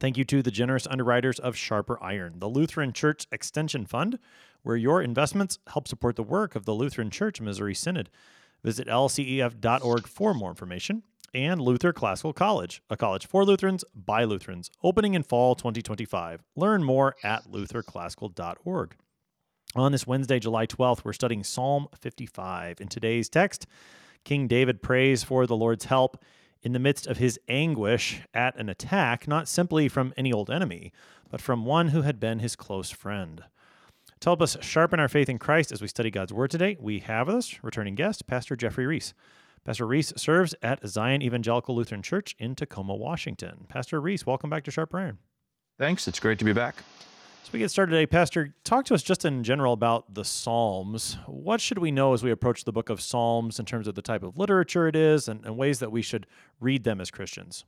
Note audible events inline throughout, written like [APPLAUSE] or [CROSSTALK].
Thank you to the generous underwriters of Sharper Iron, the Lutheran Church Extension Fund, where your investments help support the work of the Lutheran Church Missouri Synod. Visit lcef.org for more information. And Luther Classical College, a college for Lutherans by Lutherans, opening in fall 2025. Learn more at lutherclassical.org. On this Wednesday, July 12th, we're studying Psalm 55. In today's text, King David prays for the Lord's help in the midst of his anguish at an attack, not simply from any old enemy, but from one who had been his close friend. To help us sharpen our faith in Christ as we study God's Word today, we have with us returning guest, Pastor Jeffrey Ries. Pastor Ries serves at Zion Evangelical Lutheran Church in Tacoma, Washington. Pastor Ries, welcome back to Sharp Iron. Thanks. It's great to be back. So we get started today, Pastor. Talk to us just in general about the Psalms. What should we know as we approach the book of Psalms in terms of the type of literature it is and, and ways that we should read them as Christians?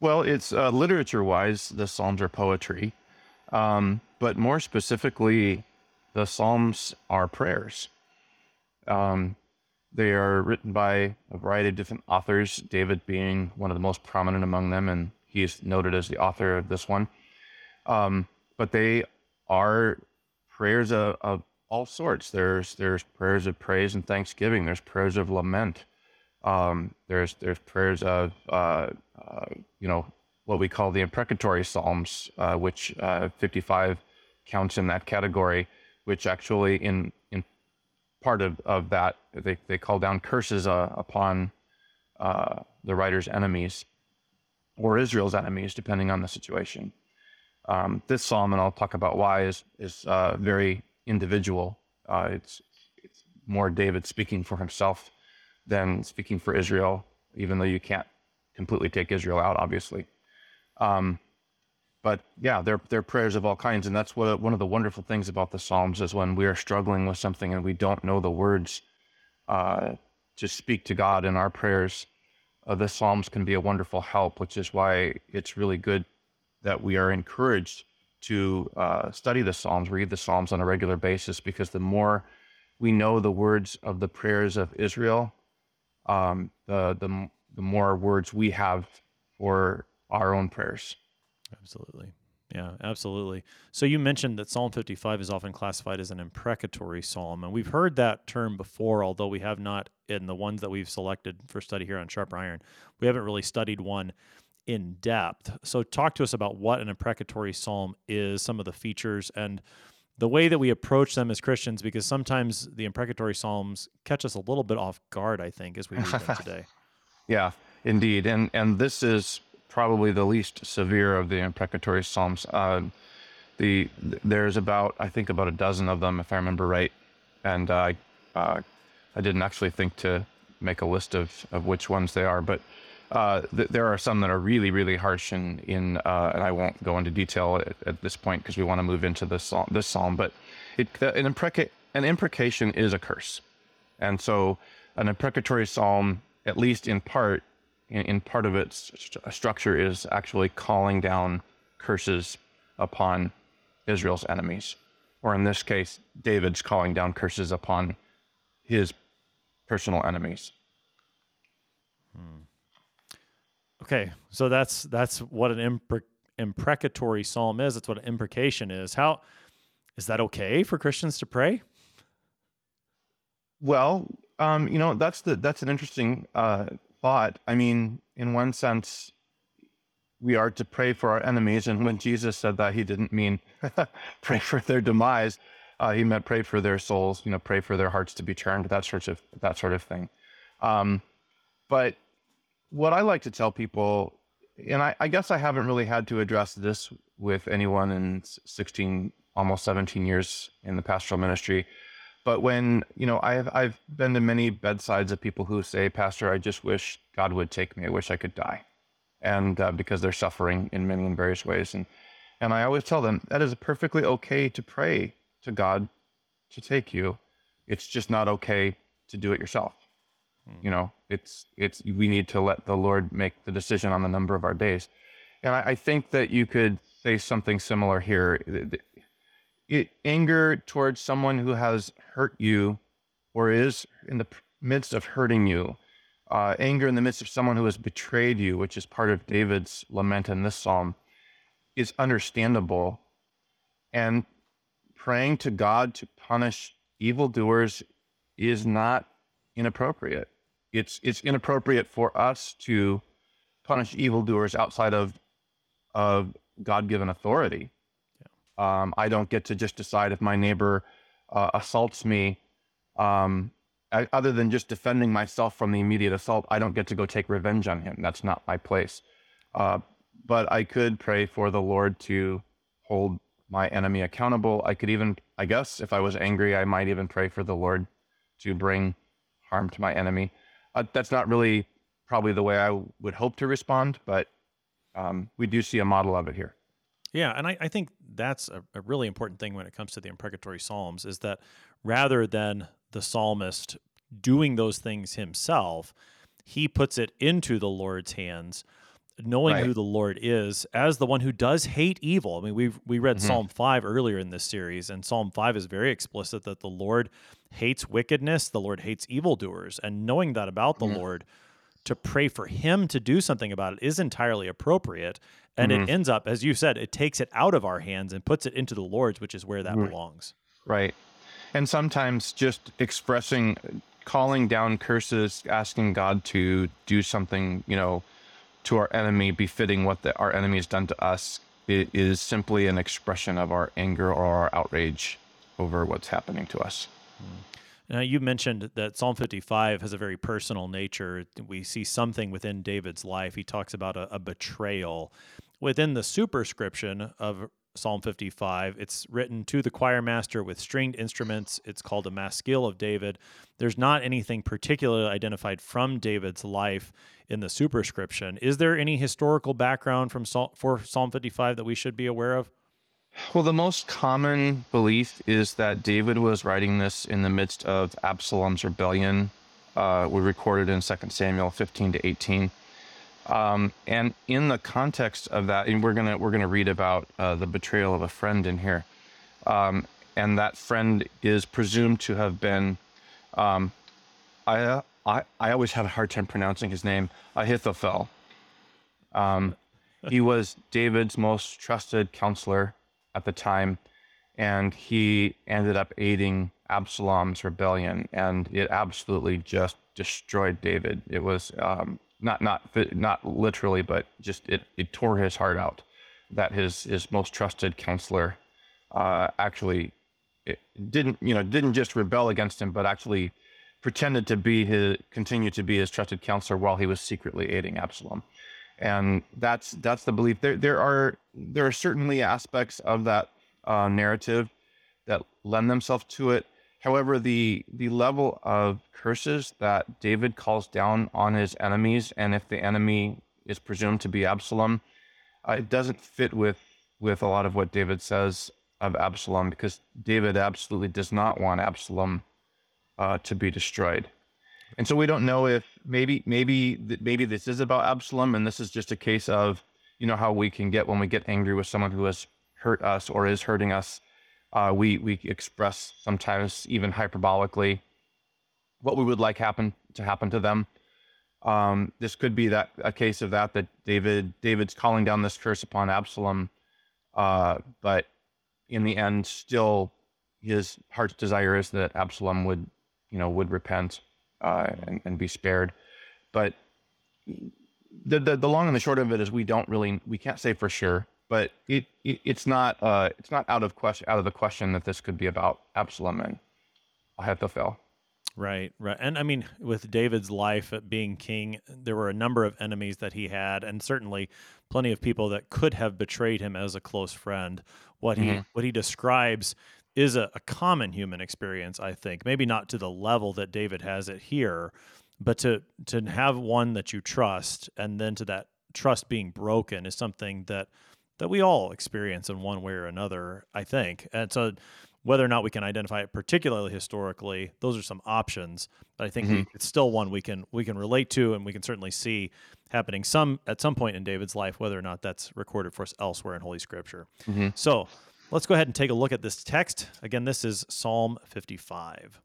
Well, it's uh, literature wise, the Psalms are poetry. Um, but more specifically, the Psalms are prayers. Um, they are written by a variety of different authors, David being one of the most prominent among them, and he is noted as the author of this one. Um, but they are prayers of, of, all sorts. There's there's prayers of praise and thanksgiving. There's prayers of lament. Um, there's there's prayers of uh, uh, you know what we call the imprecatory psalms, uh, which uh, 55 counts in that category, which actually in in part of, of that, they, they call down curses uh, upon uh, the writer's enemies or Israel's enemies, depending on the situation. Um, this psalm, and I'll talk about why, is is uh, very individual. Uh, it's it's more David speaking for himself than speaking for Israel, even though you can't completely take Israel out, obviously. Um, but yeah, they're, they're prayers of all kinds. And that's what one of the wonderful things about the Psalms is when we are struggling with something and we don't know the words uh, to speak to God in our prayers, uh, the Psalms can be a wonderful help, which is why it's really good that we are encouraged to uh, study the Psalms, read the Psalms on a regular basis, because the more we know the words of the prayers of Israel, um, the, the, the more words we have for our own prayers. Absolutely. Yeah, absolutely. So you mentioned that Psalm 55 is often classified as an imprecatory psalm, and we've heard that term before, although we have not in the ones that we've selected for study here on Sharp Iron. We haven't really studied one in depth. So talk to us about what an imprecatory psalm is, some of the features, and the way that we approach them as Christians, because sometimes the imprecatory psalms catch us a little bit off guard, I think, as we read them [LAUGHS] today. yeah, indeed. And and this is probably the least severe of the imprecatory psalms. Uh, the there's about I think about a dozen of them, if I remember right, and uh, uh, I didn't actually think to make a list of, of which ones they are, but uh, th- there are some that are really really harsh in in uh, and I won't go into detail at, at this point because we want to move into this psalm, this psalm, but it an, impreca- an imprecation is a curse, and so an imprecatory psalm, at least in part, in, in part of its st- structure is actually calling down curses upon Israel's enemies. Or in this case, David's calling down curses upon his personal enemies. Hmm. Okay, so that's that's what an impre- imprecatory psalm is. That's what an imprecation is. How is that okay for Christians to pray? Well, um, you know that's the that's an interesting uh, thought. I mean, in one sense, we are to pray for our enemies. And when Jesus said that, he didn't mean [LAUGHS] pray for their demise. Uh, he meant pray for their souls, you know, pray for their hearts to be turned, that sort of that sort of thing. Um, but what I like to tell people, and I, I guess I haven't really had to address this with anyone in 16, almost 17 years in the pastoral ministry, but when, you know, I've, I've been to many bedsides of people who say, Pastor, I just wish God would take me. I wish I could die. And uh, because they're suffering in many and various ways. And, and I always tell them that is perfectly okay to pray to God to take you. It's just not okay to do it yourself. You know, it's it's we need to let the Lord make the decision on the number of our days. And I, I think that you could say something similar here. It, it, anger towards someone who has hurt you or is in the midst of hurting you, uh, anger in the midst of someone who has betrayed you, which is part of David's lament in this psalm, is understandable. And praying to God to punish evildoers is not inappropriate. It's it's inappropriate for us to punish evildoers outside of of God given authority. Yeah. Um, I don't get to just decide if my neighbor uh, assaults me. Um, I, other than just defending myself from the immediate assault, I don't get to go take revenge on him. That's not my place. Uh, but I could pray for the Lord to hold my enemy accountable. I could even, I guess, if I was angry, I might even pray for the Lord to bring harm to my enemy. Uh, that's not really probably the way I would hope to respond, but um, we do see a model of it here. Yeah, and I, I think that's a, a, really important thing when it comes to the imprecatory psalms is that rather than the psalmist doing those things himself, he puts it into the Lord's hands, knowing right. who the Lord is as the one who does hate evil. I mean, we we read mm-hmm. Psalm five earlier in this series, and Psalm five is very explicit that the Lord hates wickedness, the Lord hates evildoers, and knowing that about the mm-hmm. Lord to pray for him to do something about it is entirely appropriate. And mm-hmm. it ends up, as you said, it takes it out of our hands and puts it into the Lord's, which is where that belongs. Right. And sometimes just expressing, calling down curses, asking God to do something, you know, to our enemy befitting what the, our enemy has done to us it is simply an expression of our anger or our outrage over what's happening to us. Now, you mentioned that Psalm 55 has a very personal nature. We see something within David's life. He talks about a, a betrayal. Within the superscription of Psalm 55, it's written to the choir master with stringed instruments. It's called a maskil of David. There's not anything particularly identified from David's life in the superscription. Is there any historical background from for Psalm 55 that we should be aware of? Well, the most common belief is that David was writing this in the midst of Absalom's rebellion. Uh, we recorded in 2 Samuel 15 to 18. Um, and in the context of that, and we're gonna we're gonna read about uh, the betrayal of a friend in here, um, and that friend is presumed to have been, um, I, I I always have a hard time pronouncing his name, Ahithophel. Um, he was David's most trusted counselor at the time, and he ended up aiding Absalom's rebellion, and it absolutely just destroyed David. It was um, not not not literally, but just it, it tore his heart out that his his most trusted counselor uh, actually didn't you know didn't just rebel against him, but actually pretended to be his continue to be his trusted counselor while he was secretly aiding Absalom and that's that's the belief. There there are there are certainly aspects of that uh, narrative that lend themselves to it. However, the the level of curses that David calls down on his enemies, and if the enemy is presumed to be Absalom, uh, it doesn't fit with with a lot of what David says of Absalom, because David absolutely does not want Absalom uh, to be destroyed. And so we don't know if maybe maybe maybe this is about Absalom, and this is just a case of you know how we can get when we get angry with someone who has hurt us or is hurting us. Uh, we we express sometimes even hyperbolically what we would like happen to happen to them. Um, this could be that a case of that that David David's calling down this curse upon Absalom, uh, but in the end, still his heart's desire is that Absalom would you know would repent uh, and, and be spared. But the, the, the long and the short of it is we don't really we can't say for sure, but it, it it's not uh, it's not out of question out of the question that this could be about Absalom and Ahithophel. Right, right. And I mean, with David's life being king, there were a number of enemies that he had, and certainly plenty of people that could have betrayed him as a close friend. What mm-hmm. he what he describes is a, a common human experience, I think. Maybe not to the level that David has it here, but to to have one that you trust and then to that trust being broken is something that that we all experience in one way or another, I think. And so Whether or not we can identify it particularly historically, those are some options. But I think we, mm-hmm. it's still one we can we can relate to, and we can certainly see happening some at some point in David's life, whether or not that's recorded for us elsewhere in Holy Scripture. Mm-hmm. So let's go ahead and take a look at this text. Again, this is Psalm 55.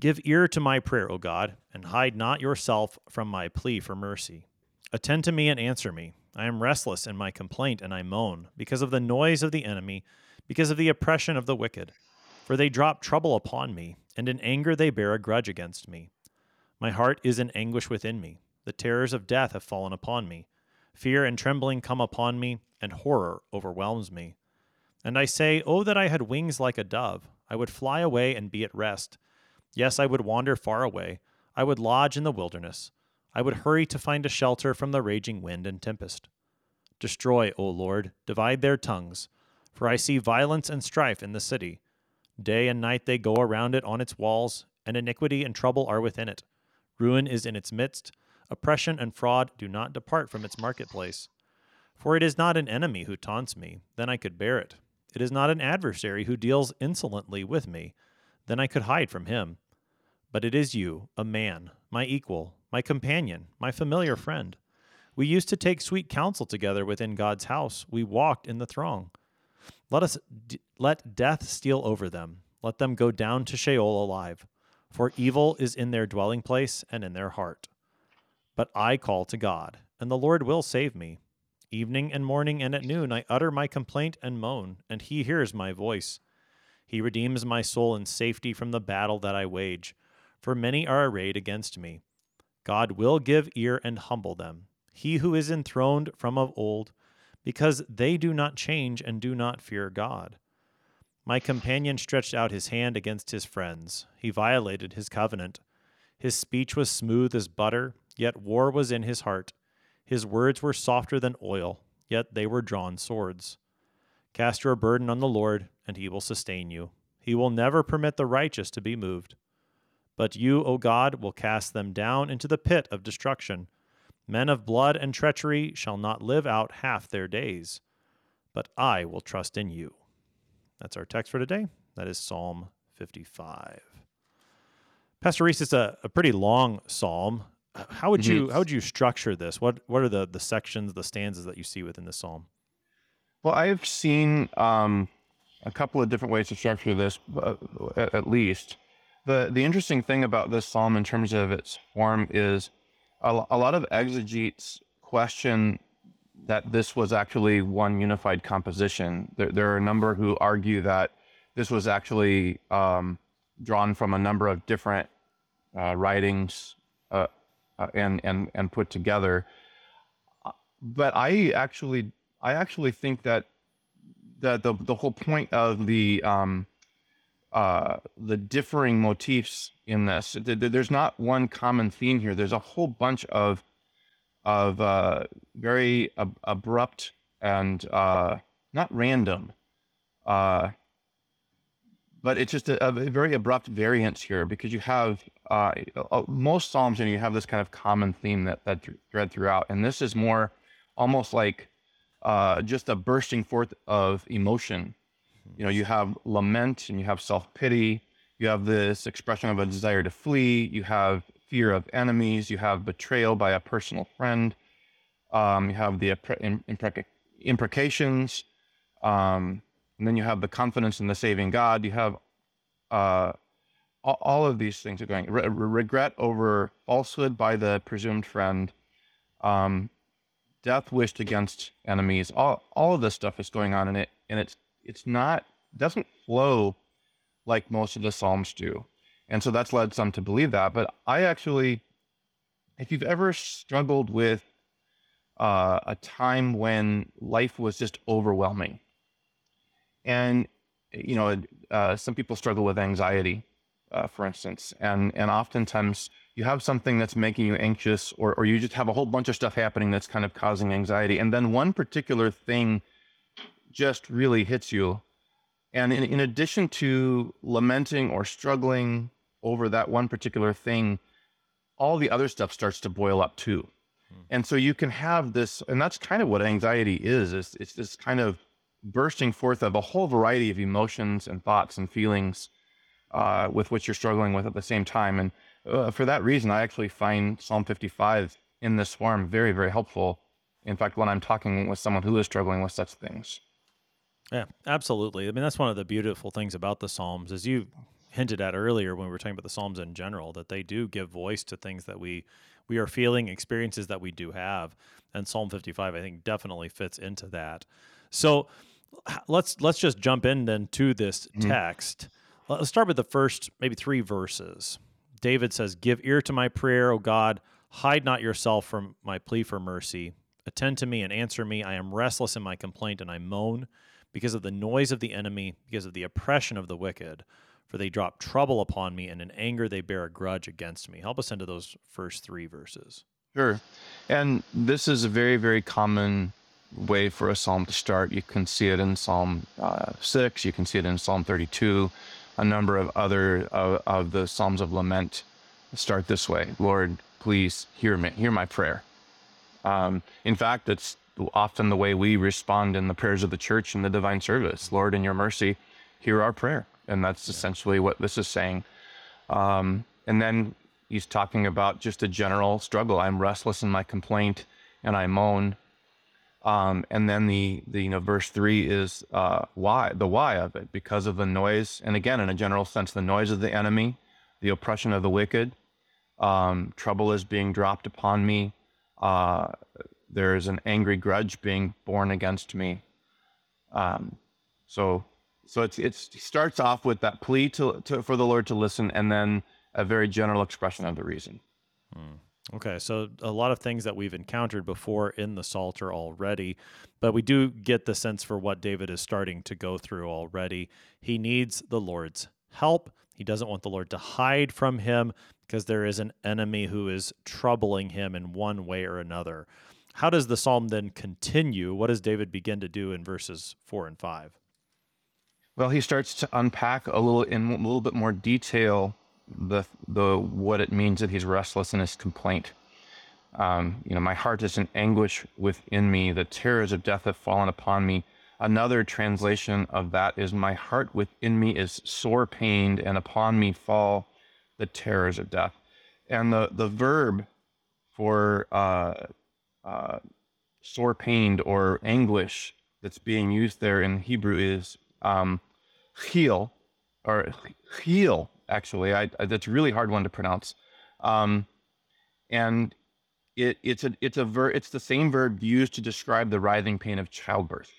Give ear to my prayer, O God, and hide not yourself from my plea for mercy. Attend to me and answer me. I am restless in my complaint, and I moan, because of the noise of the enemy, because of the oppression of the wicked. For they drop trouble upon me, and in anger they bear a grudge against me. My heart is in anguish within me. The terrors of death have fallen upon me. Fear and trembling come upon me, and horror overwhelms me. And I say, Oh, that I had wings like a dove! I would fly away and be at rest. Yes, I would wander far away. I would lodge in the wilderness. I would hurry to find a shelter from the raging wind and tempest. Destroy, O Lord, divide their tongues, for I see violence and strife in the city. Day and night they go around it on its walls, and iniquity and trouble are within it. Ruin is in its midst. Oppression and fraud do not depart from its marketplace. For it is not an enemy who taunts me, then I could bear it. It is not an adversary who deals insolently with me, then I could hide from him. But it is you, a man, my equal, my companion, my familiar friend. We used to take sweet counsel together within God's house. We walked in the throng. Let us d- let death steal over them. Let them go down to Sheol alive, for evil is in their dwelling place and in their heart. But I call to God, and the Lord will save me. Evening and morning and at noon I utter my complaint and moan, and he hears my voice. He redeems my soul in safety from the battle that I wage, for many are arrayed against me. God will give ear and humble them, he who is enthroned from of old, because they do not change and do not fear God. My companion stretched out his hand against his friends. He violated his covenant. His speech was smooth as butter, yet war was in his heart. His words were softer than oil, yet they were drawn swords. Cast your burden on the Lord, and he will sustain you. He will never permit the righteous to be moved. But you, O God, will cast them down into the pit of destruction. Men of blood and treachery shall not live out half their days. But I will trust in you. That's our text for today. That is Psalm 55. Pastor Ries, it's a, a pretty long psalm. How would you how would you structure this? What what are the the sections, the stanzas that you see within the psalm? Well, I've seen um, a couple of different ways to structure this, uh, at, least. The, the interesting thing about this psalm in terms of its form is a, a lot of exegetes question that this was actually one unified composition. There, there are a number who argue that this was actually um, drawn from a number of different uh, writings uh, and, and, and put together. But I actually I actually think that that the the whole point of the um, uh, the differing motifs in this, th- th- there's not one common theme here. There's a whole bunch of of uh, very ab- abrupt and uh, not random, uh, but it's just a, a very abrupt variance here because you have uh, most psalms and you have this kind of common theme that that thread throughout, and this is more almost like uh, just a bursting forth of emotion. You know, you have lament and you have self pity. You have this expression of a desire to flee. You have fear of enemies. You have betrayal by a personal friend. Um, you have the impre- impreca- imprecations. Um, and then you have the confidence in the saving God. You have uh, all, of these things are going re- regret over falsehood by the presumed friend. Um, death wished against enemies all all of this stuff is going on in it and it's it's not doesn't flow like most of the psalms do and so that's led some to believe that but i actually if you've ever struggled with uh, a time when life was just overwhelming and you know uh, some people struggle with anxiety uh, for instance. And and oftentimes you have something that's making you anxious or, or you just have a whole bunch of stuff happening that's kind of causing anxiety. And then one particular thing just really hits you. And in, in addition to lamenting or struggling over that one particular thing all the other stuff starts to boil up too. And so you can have this and that's kind of what anxiety is. Is it's this kind of bursting forth of a whole variety of emotions and thoughts and feelings uh, with which you're struggling with at the same time. And uh, for that reason, I actually find Psalm 55 in this form very, very helpful. In fact, when I'm talking with someone who is struggling with such things. Yeah, absolutely. I mean, that's one of the beautiful things about the Psalms, as you hinted at earlier when we were talking about the Psalms in general, that they do give voice to things that we we are feeling, experiences that we do have, and Psalm 55, I think, definitely fits into that. So let's let's just jump in then to this mm-hmm. text. Let's start with the first maybe three verses. David says, "Give ear to my prayer, O God; hide not yourself from my plea for mercy. Attend to me and answer me. I am restless in my complaint, and I moan." because of the noise of the enemy, because of the oppression of the wicked. For they drop trouble upon me, and in anger they bear a grudge against me. Help us into those first three verses. Sure. And this is a very, very common way for a psalm to start. You can see it in Psalm uh, 6, you can see it in Psalm 32, a number of other uh, of the Psalms of Lament start this way Lord, please hear me, hear my prayer. Um, in fact, it's often the way we respond in the prayers of the church in the divine service. Lord, in your mercy, hear our prayer. And that's essentially what this is saying. Um, and then he's talking about just a general struggle. I'm restless in my complaint and I moan. Um, and then the, the, you know, verse three is uh, why, the why of it, because of the noise. And again, in a general sense, the noise of the enemy, the oppression of the wicked, um, trouble is being dropped upon me. Uh, there is an angry grudge being born against me. Um, so, so it's, it starts off with that plea to, to, for the Lord to listen, and then a very general expression of the reason. Hmm. Okay, so a lot of things that we've encountered before in the Psalter already, but we do get the sense for what David is starting to go through already. He needs the Lord's help. He doesn't want the Lord to hide from him because there is an enemy who is troubling him in one way or another. How does the psalm then continue? What does David begin to do in verses four and five? Well, he starts to unpack a little in a little bit more detail the the what it means that he's restless in his complaint. Um, you know, my heart is in anguish within me. The terrors of death have fallen upon me. Another translation of that is, My heart within me is sore pained, and upon me fall the terrors of death. And the, the verb for uh, uh, sore pained or anguish that's being used there in Hebrew is um, heal or heal. Actually, I, I, that's a really hard one to pronounce, um, and it, it's a it's a ver- it's the same verb used to describe the writhing pain of childbirth.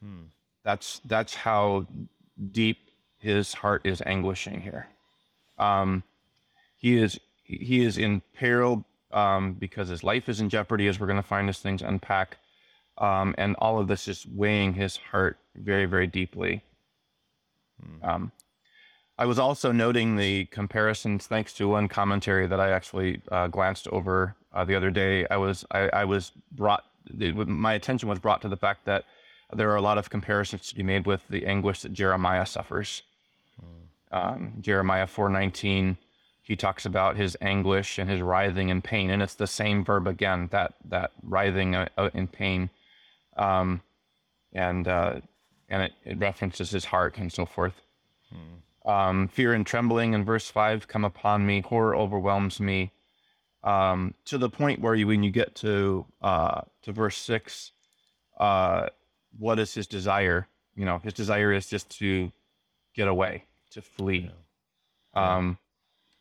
Hmm. That's that's how deep his heart is anguishing here. Um, he is he is in peril um, because his life is in jeopardy, as we're going to find as things unpack. Um, and all of this is weighing his heart very, very deeply. Hmm. Um, I was also noting the comparisons thanks to one commentary that I actually uh, glanced over uh, the other day. I was I, I was brought my attention was brought to the fact that there are a lot of comparisons to be made with the anguish that Jeremiah suffers. Hmm. Um, Jeremiah four nineteen he talks about his anguish and his writhing in pain, and it's the same verb again that that writhing uh, uh, in pain, um, and uh, and it, it, references his heart and so forth. Hmm. Um, fear and trembling in verse five come upon me. Horror overwhelms me, um, to the point where you, when you get to uh, to verse six, uh, what is his desire? You know, his desire is just to get away, to flee. Yeah. Um,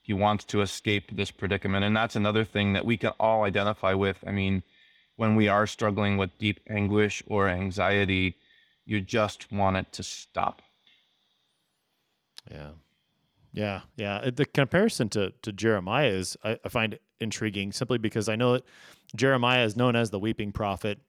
he wants to escape this predicament. And that's another thing that we can all identify with. I mean, when we are struggling with deep anguish or anxiety, you just want it to stop. Yeah. Yeah. Yeah. The comparison to, to Jeremiah is, I, I find intriguing simply because I know that Jeremiah is known as the weeping prophet.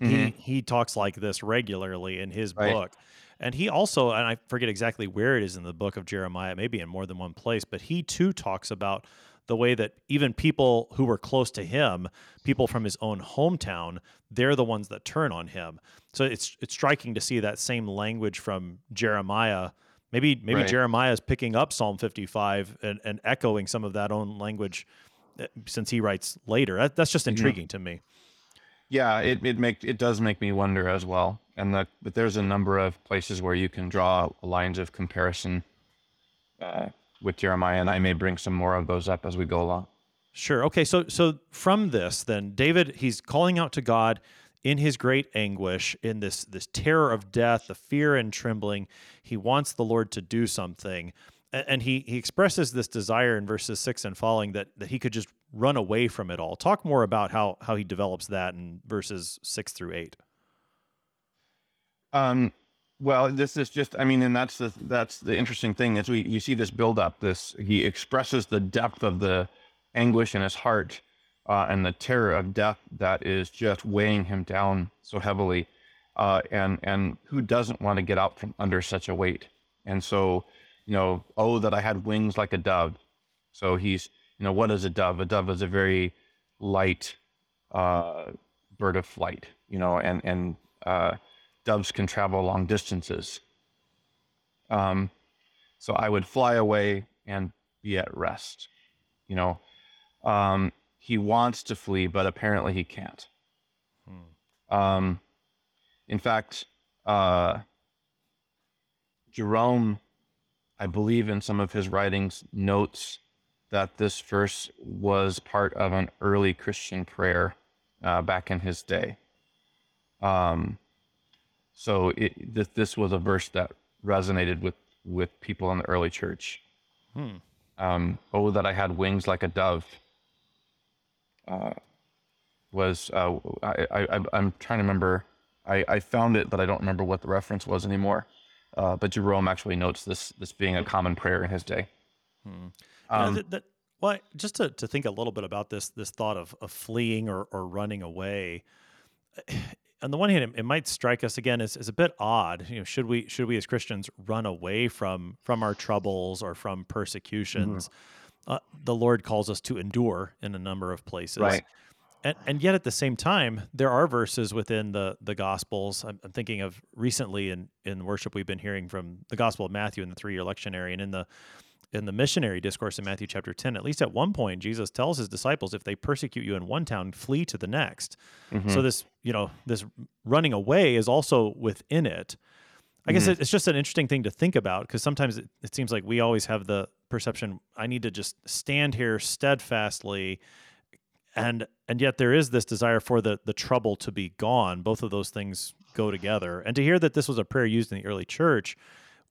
Mm-hmm. He, he talks like this regularly in his right. book. And he also, and I forget exactly where it is in the book of Jeremiah, maybe in more than one place, but he too talks about the way that even people who were close to him, people from his own hometown, they're the ones that turn on him. So it's it's striking to see that same language from Jeremiah. Maybe maybe right. Jeremiah is picking up Psalm 55 and, and echoing some of that own language eh, since he writes later. That, that's just intriguing to me. Yeah, it it make it does make me wonder as well. And that, but there's a number of places where you can draw lines of comparison uh, with Jeremiah, and I may bring some more of those up as we go along. Sure. Okay. So so from this, then David, he's calling out to God in his great anguish, in this this terror of death, the fear and trembling. He wants the Lord to do something, and he he expresses this desire in verses six and following that that he could just run away from it all. Talk more about how how he develops that in verses six through eight. Um, well, this is just, I mean, and that's the that's the interesting thing is we you see this build up. This he expresses the depth of the anguish in his heart uh, and the terror of death that is just weighing him down so heavily. Uh, and and who doesn't want to get out from under such a weight? And so, you know, oh, that I had wings like a dove. So he's, you know, what is a dove? A dove is a very light uh, bird of flight, you know, and and uh, doves can travel long distances. Um, so I would fly away and be at rest. You know, um, he wants to flee, but apparently he can't. Hmm. Um, in fact, uh, Jerome, I believe in some of his writings, notes that this verse was part of an early Christian prayer uh, back in his day. Um, so it, this, this was a verse that resonated with, with people in the early church. Hmm. Um, oh, that I had wings like a dove. Uh, was uh, I, I, I'm trying to remember. I, I found it, but I don't remember what the reference was anymore. Uh, but Jerome actually notes this this being a common prayer in his day. Hmm. Um, that, that, well, just to, to think a little bit about this this thought of, of fleeing or, or running away [SIGHS] on the one hand, it, it, might strike us again as, as a bit odd. You know, should we should we as Christians run away from from our troubles or from persecutions? Mm-hmm. Uh, the Lord calls us to endure in a number of places. Right. And, and yet at the same time, there are verses within the the Gospels. I'm, I'm thinking of recently in in worship we've been hearing from the Gospel of Matthew in the three year lectionary, and in the in the missionary discourse in Matthew chapter 10, at least at one point, Jesus tells his disciples, if they persecute you in one town, flee to the next. Mm-hmm. So this, you know, this running away is also within it. I mm-hmm. guess it's just an interesting thing to think about because sometimes it, it seems like we always have the perception I need to just stand here steadfastly and and yet there is this desire for the the trouble to be gone both of those things go together and to hear that this was a prayer used in the early church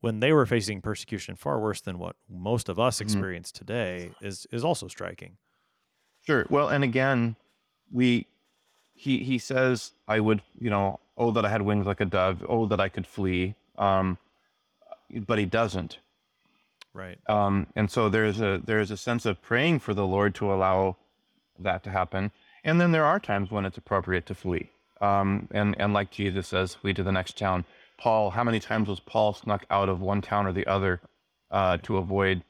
when they were facing persecution far worse than what most of us mm-hmm. experience mm-hmm. today is is also striking. Sure. Well, and again, we he he says I would, you know, oh that I had wings like a dove, oh that I could flee. Um but he doesn't. Right. Um and so there's a there's a sense of praying for the Lord to allow that to happen. And then there are times when it's appropriate to flee. Um and and like Jesus says, flee to the next town. Paul, how many times was Paul snuck out of one town or the other uh, to avoid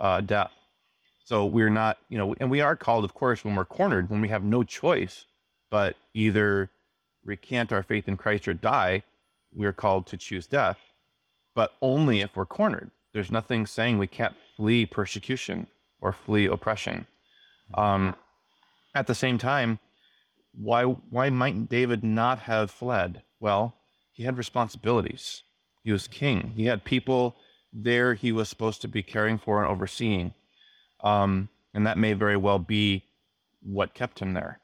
uh, death? So we're not, you know, and we are called, of course, when we're cornered, when we have no choice, but either recant our faith in Christ or die, we're called to choose death, but only if we're cornered. There's nothing saying we can't flee persecution or flee oppression. Um, at the same time, why why might David not have fled? Well, he had responsibilities. He was king. He had people there he was supposed to be caring for and overseeing. Um, and that may very well be what kept him there.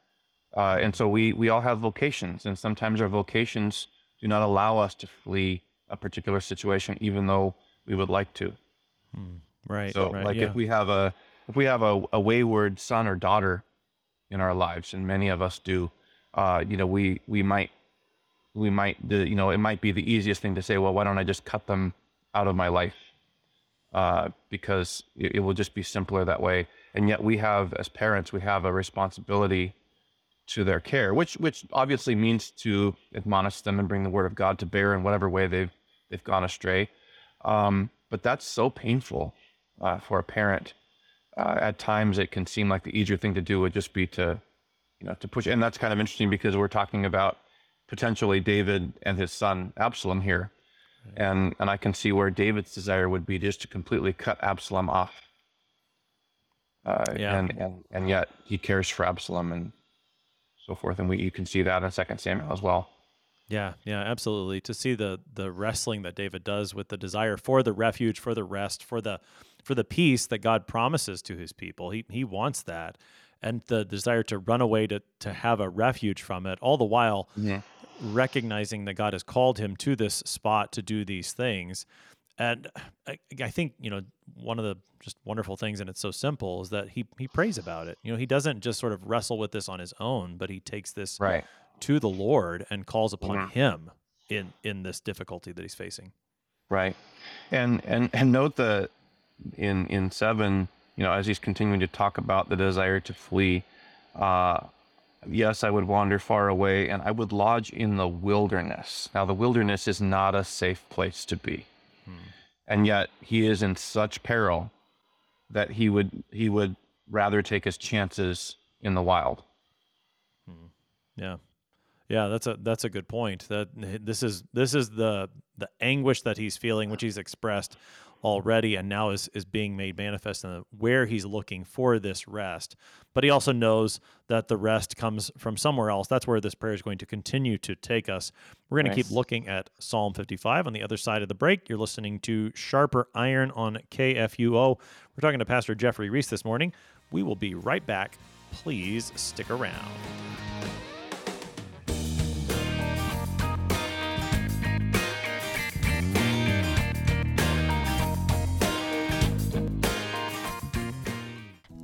Uh, and so we, we all have vocations, and sometimes our vocations do not allow us to flee a particular situation, even though we would like to. Hmm. Right. So, right, like yeah. if we have a if we have a, a wayward son or daughter in our lives, and many of us do, uh, you know, we we might we might, you know, it might be the easiest thing to say, well, why don't I just cut them out of my life? Uh, because it, it will just be simpler that way. And yet, we have, as parents, we have a responsibility to their care, which which obviously means to admonish them and bring the word of God to bear in whatever way they've they've gone astray. Um, but that's so painful uh, for a parent. Uh, at times, it can seem like the easier thing to do would just be to, you know, to push. And that's kind of interesting because we're talking about potentially David and his son Absalom here. And and I can see where David's desire would be just to completely cut Absalom off. Uh, yeah. and, and and yet he cares for Absalom and so forth. And we you can see that in Second Samuel as well. Yeah, yeah, absolutely. To see the the wrestling that David does with the desire for the refuge, for the rest, for the for the peace that God promises to his people. He he wants that. And the desire to run away to to have a refuge from it, all the while Yeah. recognizing that God has called him to this spot to do these things. And I, I think, you know, one of the just wonderful things, and it's so simple, is that he he prays about it. You know, he doesn't just sort of wrestle with this on his own, but he takes this Right. To the Lord and calls upon Mhm. him in in this difficulty that he's facing. Right. And and and note that in in seven, you know, as he's continuing to talk about the desire to flee, uh, yes, I would wander far away and I would lodge in the wilderness. Now the wilderness is not a safe place to be. And yet he is in such peril that he would he would rather take his chances in the wild. Yeah. Yeah, that's a that's a good point. That this is this is the the anguish that he's feeling, which he's expressed already, and now is is being made manifest in the, where he's looking for this rest. But he also knows that the rest comes from somewhere else. That's where this prayer is going to continue to take us. We're going to keep looking at Psalm 55 on the other side of the break. You're listening to Sharper Iron on KFUO. We're talking to Pastor Jeffrey Ries this morning. We will be right back. Please stick around.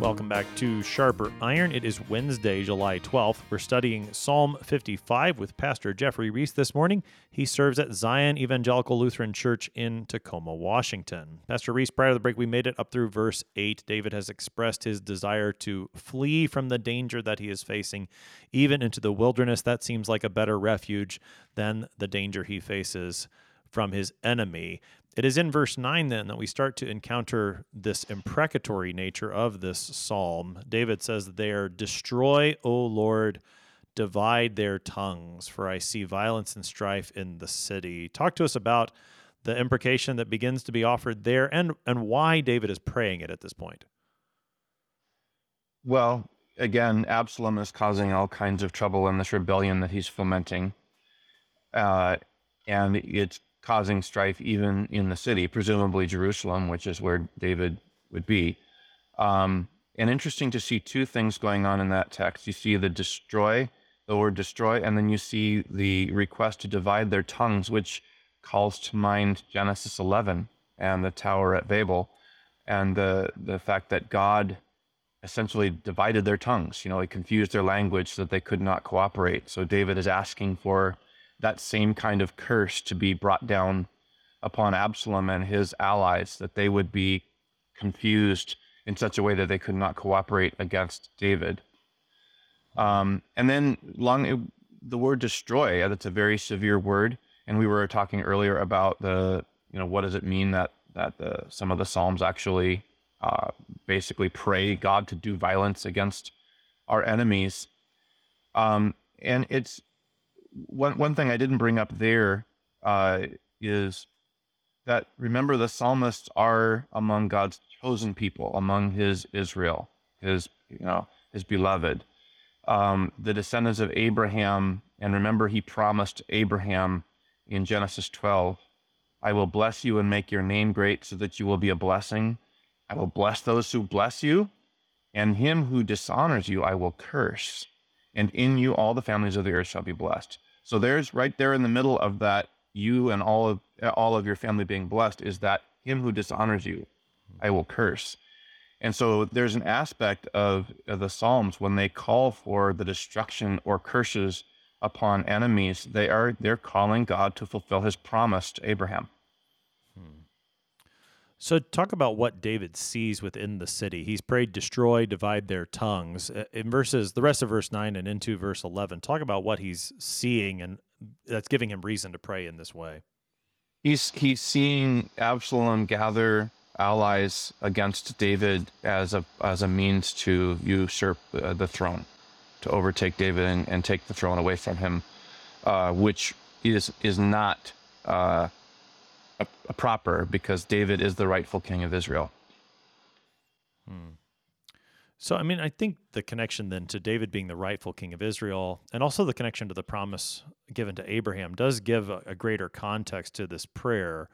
Welcome back to Sharper Iron. It is Wednesday, July 12th. We're studying Psalm 55 with Pastor Jeffrey Ries this morning. He serves at Zion Evangelical Lutheran Church in Tacoma, Washington. Pastor Ries, prior to the break, we made it up through verse 8. David has expressed his desire to flee from the danger that he is facing, even into the wilderness. That seems like a better refuge than the danger he faces from his enemy. It is in verse 9 then that we start to encounter this imprecatory nature of this psalm. David says there, Destroy, O Lord, divide their tongues, for I see violence and strife in the city. Talk to us about the imprecation that begins to be offered there and, and why David is praying it at this point. Well, again, Absalom is causing all kinds of trouble in this rebellion that he's fomenting. Uh, and it's causing strife even in the city, presumably Jerusalem, which is where David would be. Um, and interesting to see two things going on in that text. You see the destroy, the word destroy, and then you see the request to divide their tongues, which calls to mind Genesis 11 and the tower at Babel, and the the fact that God essentially divided their tongues. You know, he confused their language so that they could not cooperate. So David is asking for that same kind of curse to be brought down upon Absalom and his allies, that they would be confused in such a way that they could not cooperate against David. Um, and then long the word destroy, that's a very severe word. And we were talking earlier about the, you know, what does it mean that that the some of the psalms actually uh, basically pray God to do violence against our enemies. Um, and it's one one thing I didn't bring up there uh, is that remember the psalmists are among God's chosen people, among His Israel, His you know His beloved, um, the descendants of Abraham. And remember, He promised Abraham in Genesis 12, "I will bless you and make your name great, so that you will be a blessing. I will bless those who bless you, and him who dishonors you I will curse." And in you all the families of the earth shall be blessed. So there's right there in the middle of that you and all of all of your family being blessed is that him who dishonors you I will curse. And so there's an aspect of, the Psalms when they call for the destruction or curses upon enemies, they are they're calling God to fulfill his promise to Abraham. So, talk about what David sees within the city. He's prayed, destroy, divide their tongues. Uh, in verses, the rest of verse 9 and into verse 11, talk about what he's seeing and that's giving him reason to pray in this way. He's, he's seeing Absalom gather allies against David as a, as a means to usurp uh, the throne, to overtake David and, and take the throne away from him, uh, which is, is not. Uh, a, a proper because David is the rightful king of Israel. Hmm. So, I mean, I think the connection then to David being the rightful king of Israel and also the connection to the promise given to Abraham does give a, a, greater context to this prayer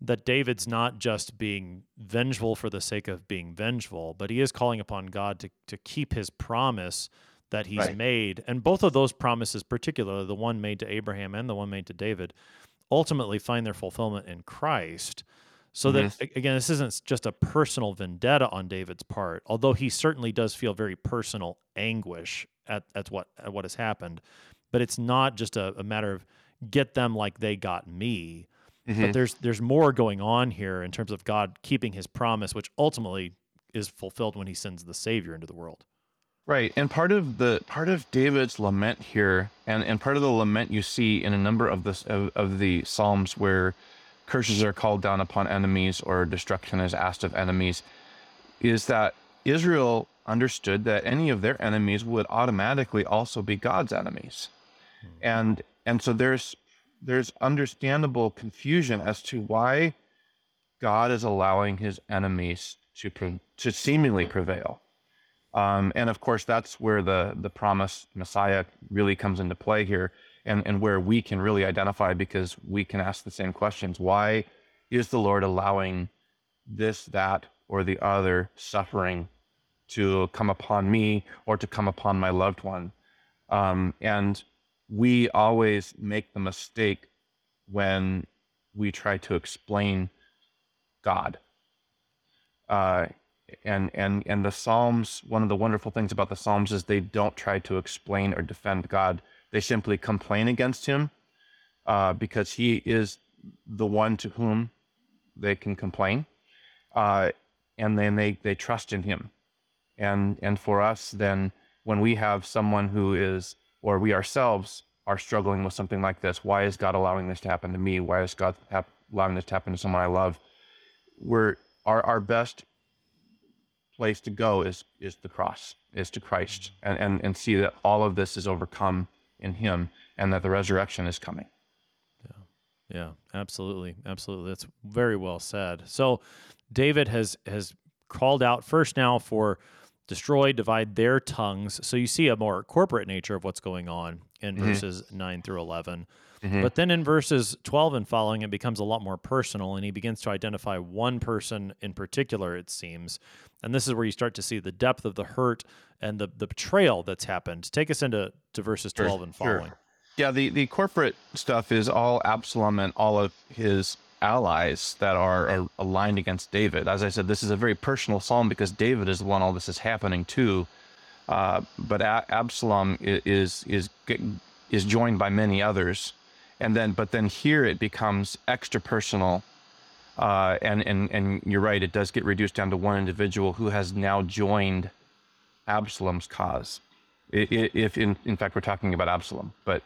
that David's not just being vengeful for the sake of being vengeful, but he is calling upon God to, to keep his promise that he's right. made. And both of those promises, particularly the one made to Abraham and the one made to David, ultimately find their fulfillment in Christ. So mm-hmm. that again, this isn't just a personal vendetta on David's part, although he certainly does feel very personal anguish at, at what at what has happened. But it's not just a, a matter of get them like they got me. Mm-hmm. But there's there's more going on here in terms of God keeping his promise, which ultimately is fulfilled when he sends the Savior into the world. Right. And part of the part of David's lament here, and, and part of the lament you see in a number of the of, of the Psalms where curses are called down upon enemies or destruction is asked of enemies, is that Israel understood that any of their enemies would automatically also be God's enemies. Hmm. And and so there's there's understandable confusion as to why God is allowing his enemies to to seemingly prevail. Um, and of course, that's where the the promised Messiah really comes into play here, and and where we can really identify because we can ask the same questions: Why is the Lord allowing this, that, or the other suffering to come upon me or to come upon my loved one? Um, and we always make the mistake when we try to explain God. Uh, and and and the psalms one of the wonderful things about the psalms is they don't try to explain or defend god. They simply complain against him uh, because he is the one to whom they can complain uh, and then they they trust in him. And and for us then when we have someone who is or we ourselves are struggling with something like this why is god allowing this to happen to me? Why is god allowing this to happen to someone i love? We're our, our best place to go is is the cross, is to Christ, and, and, and see that all of this is overcome in him and that the resurrection is coming. Yeah. Yeah, absolutely. Absolutely. That's very well said. So David has has called out first now for destroy, divide their tongues. So you see a more corporate nature of what's going on in mm-hmm. verses 9 through 11. Mm-hmm. But then in verses 12 and following, it becomes a lot more personal, and he begins to identify one person in particular, it seems. And this is where you start to see the depth of the hurt and the, the betrayal that's happened. Take us into to verses 12 sure, and following. Sure. Yeah, the, the corporate stuff is all Absalom and all of his allies that are, are, aligned against David. As I said, this is a very personal psalm because David is the one all this is happening to. Uh, but a- Absalom is is is joined by many others, and then but then here it becomes extra personal. Uh, and and and you're right, it does get reduced down to one individual who has now joined Absalom's cause. If in in fact we're talking about Absalom, but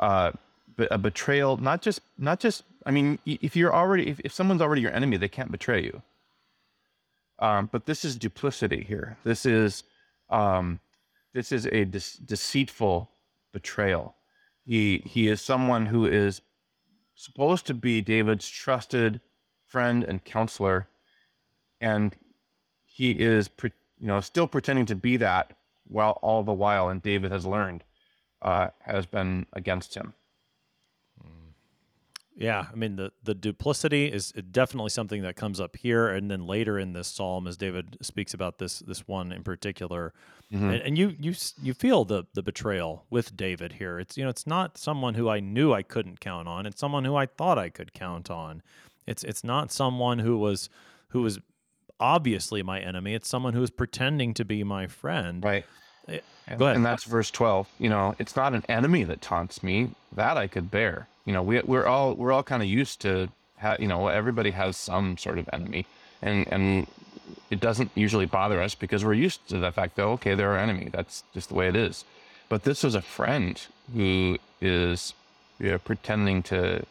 uh, but a betrayal, not just not just I mean, if you're already, if, if someone's already your enemy, they can't betray you. Um, but this is duplicity here. This is, um, this is a de- deceitful betrayal. He he is someone who is supposed to be David's trusted friend and counselor, and he is, pre- you know, still pretending to be that while all the while, and David has learned, uh, has been against him. Yeah, I mean the the duplicity is definitely something that comes up here, and then later in this psalm, as David speaks about this this one in particular, mm-hmm. and, and, you you you feel the the betrayal with David here. It's you know it's not someone who I knew I couldn't count on. It's someone who I thought I could count on. It's it's not someone who was who was obviously my enemy. It's someone who is pretending to be my friend. Right. It, Go ahead. And that's verse twelve. You know, it's not an enemy that taunts me. That I could bear you know, we we're all we're all kind of used to ha- you know, everybody has some sort of enemy, and and it doesn't usually bother us because we're used to the fact that okay, they're our enemy. That's just the way it is. But this was a friend who is you know, pretending to,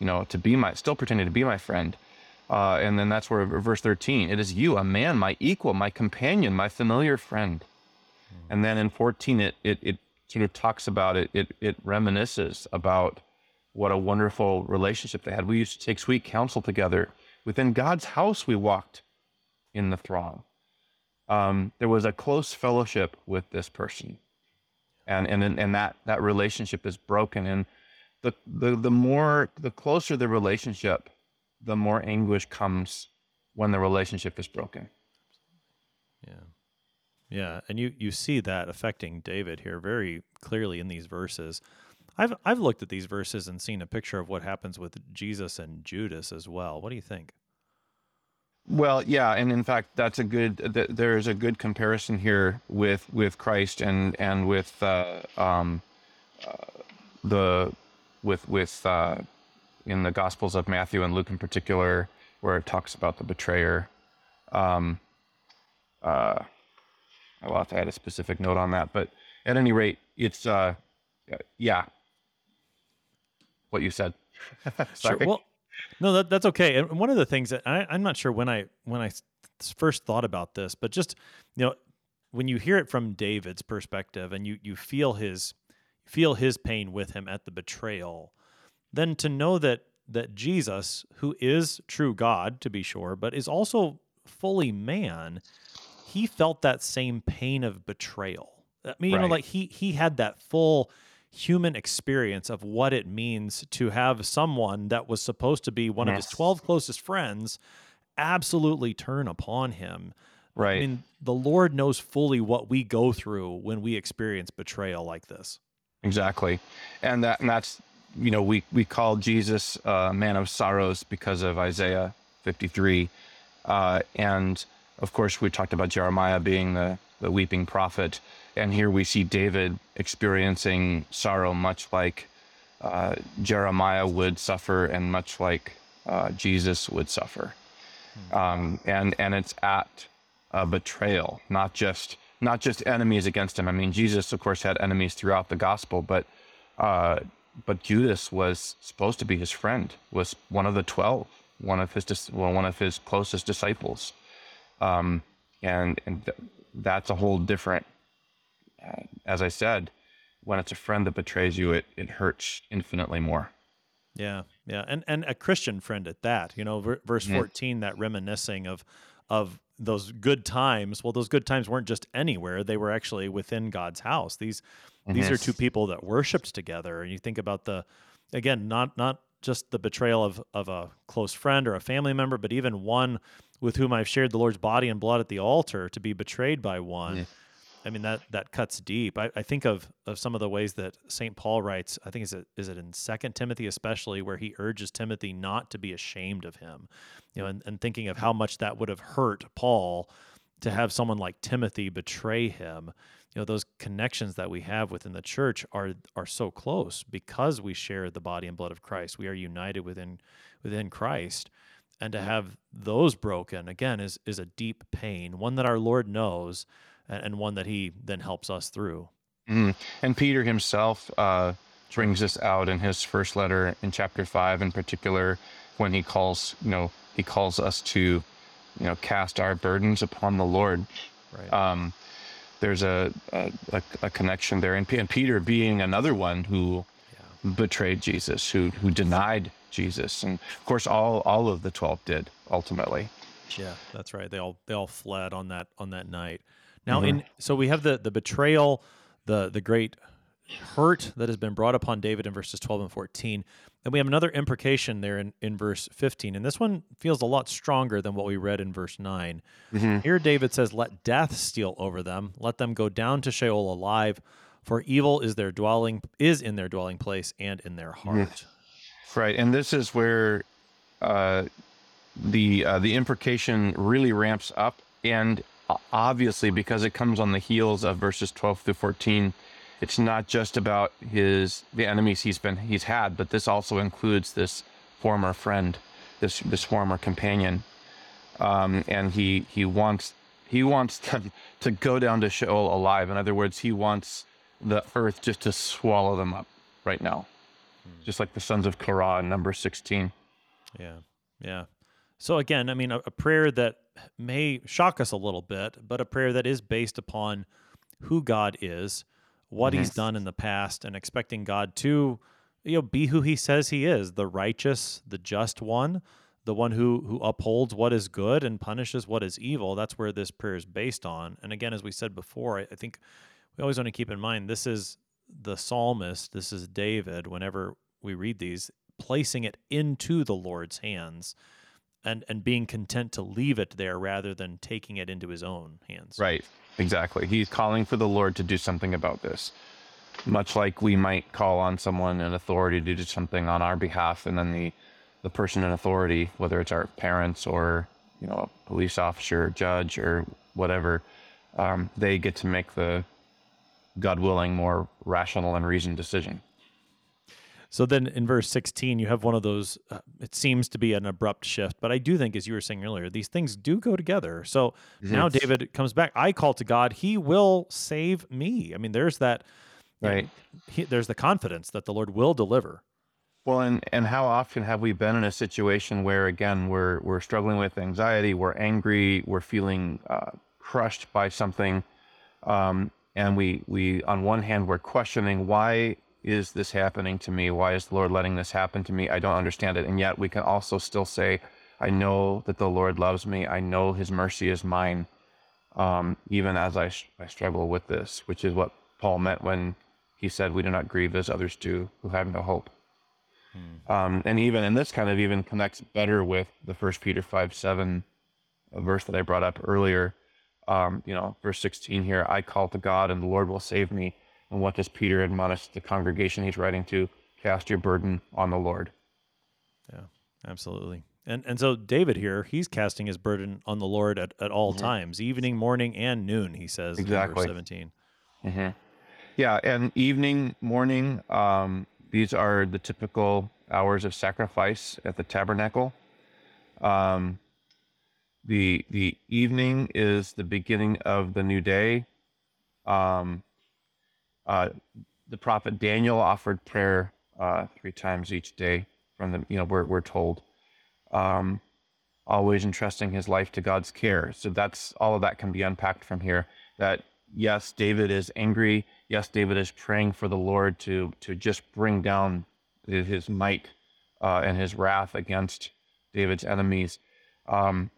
you know, to be my, still pretending to be my friend. Uh, and then that's where verse 13, it is you, a man, my equal, my companion, my familiar friend. And then in 14, it, it, it sort of talks about it, it, it reminisces about what a wonderful relationship they had. We used to take sweet counsel together. Within God's house, we walked in the throng. Um, there was a close fellowship with this person. And, and, and that, that relationship is broken. And the, the, the more, the closer the relationship, the more anguish comes when the relationship is broken. Yeah. Yeah, and you you see that affecting David here very clearly in these verses. I've I've looked at these verses and seen a picture of what happens with Jesus and Judas as well. What do you think? Well, yeah, and in fact, that's a good. Th- there's a good comparison here with with Christ and and with uh, um, uh, the with with uh, in the Gospels of Matthew and Luke in particular, where it talks about the betrayer. Um, uh, I'll have to add a specific note on that, but at any rate, it's uh, yeah, what you said. [LAUGHS] Sure. Well, no, that, that's okay. And one of the things that I, I'm not sure when I when I first thought about this, but just you know, when you hear it from David's perspective and you you feel his feel his pain with him at the betrayal, then to know that that Jesus, who is true God to be sure, but is also fully man, he felt that same pain of betrayal. I mean, you know, like he he had that full human experience of what it means to have someone that was supposed to be one of his 12 closest friends absolutely turn upon him. Right. I mean, the Lord knows fully what we go through when we experience betrayal like this. Exactly, and that and that's you know we we call Jesus a man of sorrows because of Isaiah 53, uh, and of course we talked about Jeremiah being the the weeping prophet, and here we see David experiencing sorrow much like uh, Jeremiah would suffer, and much like uh, Jesus would suffer, um, and and it's at a betrayal, not just not just enemies against him. I mean, Jesus, of course, had enemies throughout the gospel, but uh, but Judas was supposed to be his friend, was one of the twelve, one of his well, one of his closest disciples, um, and and th- that's a whole different. Uh, as I said, when it's a friend that betrays you, it it hurts infinitely more. Yeah, yeah, and and a Christian friend at that. You know, ver- verse Mhm. fourteen, that reminiscing of of those good times. Well, those good times weren't just anywhere; they were actually within God's house. These these are two people that worshipped together, and you think about the again, not not just the betrayal of of a close friend or a family member, but even one with whom I've shared the Lord's body and blood at the altar to be betrayed by one. Yeah. I mean that that cuts deep. I, I think of of some of the ways that Saint Paul writes. I think is it is it in Second Timothy especially where he urges Timothy not to be ashamed of him, you know, and, and thinking of how much that would have hurt Paul to have someone like Timothy betray him. You know, those connections that we have within the church are are so close because we share the body and blood of Christ. We are united within within Christ. And to have those broken again is is a deep pain, one that our Lord knows and, and one that he then helps us through. Mm. And Peter himself uh, brings this out in his first letter in chapter five, in particular, when he calls, you know, he calls us to, you know, cast our burdens upon the Lord. Right. Um, there's a, a a a connection there, and, and Peter being another one who betrayed Jesus, who who denied Jesus, and of course, all all of the twelve did ultimately. Yeah, that's right. They all they all fled on that on that night. Now mm-hmm. in so we have the the betrayal, the the great hurt that has been brought upon David in verses 12 and 14. And we have another imprecation there in, in verse 15. And this one feels a lot stronger than what we read in verse 9. Mm-hmm. Here David says, Let death steal over them, let them go down to Sheol alive, for evil is their dwelling is in their dwelling place and in their mm-hmm. heart. Right, and this is where uh, the uh, the imprecation really ramps up, and obviously because it comes on the heels of verses twelve through fourteen, it's not just about his the enemies he's been he's had, but this also includes this former friend. this this former companion, um, and he he wants he wants [LAUGHS] to to go down to Sheol alive. In other words, he wants the earth just to swallow them up right now, mm. just like the sons of Korah in number sixteen. Yeah, yeah. So again, I mean, a, a prayer that may shock us a little bit, but a prayer that is based upon who God is, what mm-hmm. He's done in the past, and expecting God to, you know, be who He says He is, the righteous, the just one, the one who who upholds what is good and punishes what is evil. That's where this prayer is based on. And again, as we said before, I, I think we always want to keep in mind this is the psalmist, this is David. Whenever we read these, placing it into the Lord's hands and and being content to leave it there rather than taking it into his own hands. Right. Exactly. He's calling for the Lord to do something about this. Much like we might call on someone in authority to do something on our behalf and then the the person in authority, whether it's our parents or, you know, a police officer, judge or whatever, um, they get to make the God willing, more rational and reasoned decision. So then in verse 16, you have one of those, uh, it seems to be an abrupt shift, but I do think, as you were saying earlier, these things do go together. So yes. now David comes back. I call to God, he will save me. I mean, there's that, right? He, there's the confidence that the Lord will deliver. Well, and, and how often have we been in a situation where, again, we're, we're struggling with anxiety, we're angry, we're feeling uh, crushed by something. Um, and we, we, on one hand, we're questioning why is this happening to me? Why is the Lord letting this happen to me? I don't understand it. And yet we can also still say, I know that the Lord loves me. I know his mercy is mine, um, even as I, I struggle with this, which is what Paul meant when he said, We do not grieve as others do who have no hope. Hmm. Um, and even, and this kind of even connects better with the First Peter 5 7 verse that I brought up earlier. Um, you know, verse 16 here I call to God and the Lord will save me. And what does Peter admonish the congregation he's writing to? Cast your burden on the Lord. Yeah, absolutely. And and so David here, he's casting his burden on the Lord at, at all mm-hmm. times, evening, morning, and noon, he says exactly. verse 17. Mm-hmm. Yeah, and evening, morning, um, these are the typical hours of sacrifice at the tabernacle. Um, the the evening is the beginning of the new day. Um, uh, the prophet Daniel offered prayer uh, three times each day. From the you know we're we're told, um, always entrusting his life to God's care. So that's all of that can be unpacked from here. That yes, David is angry. Yes, David is praying for the Lord to to just bring down his might uh, and his wrath against David's enemies. Um,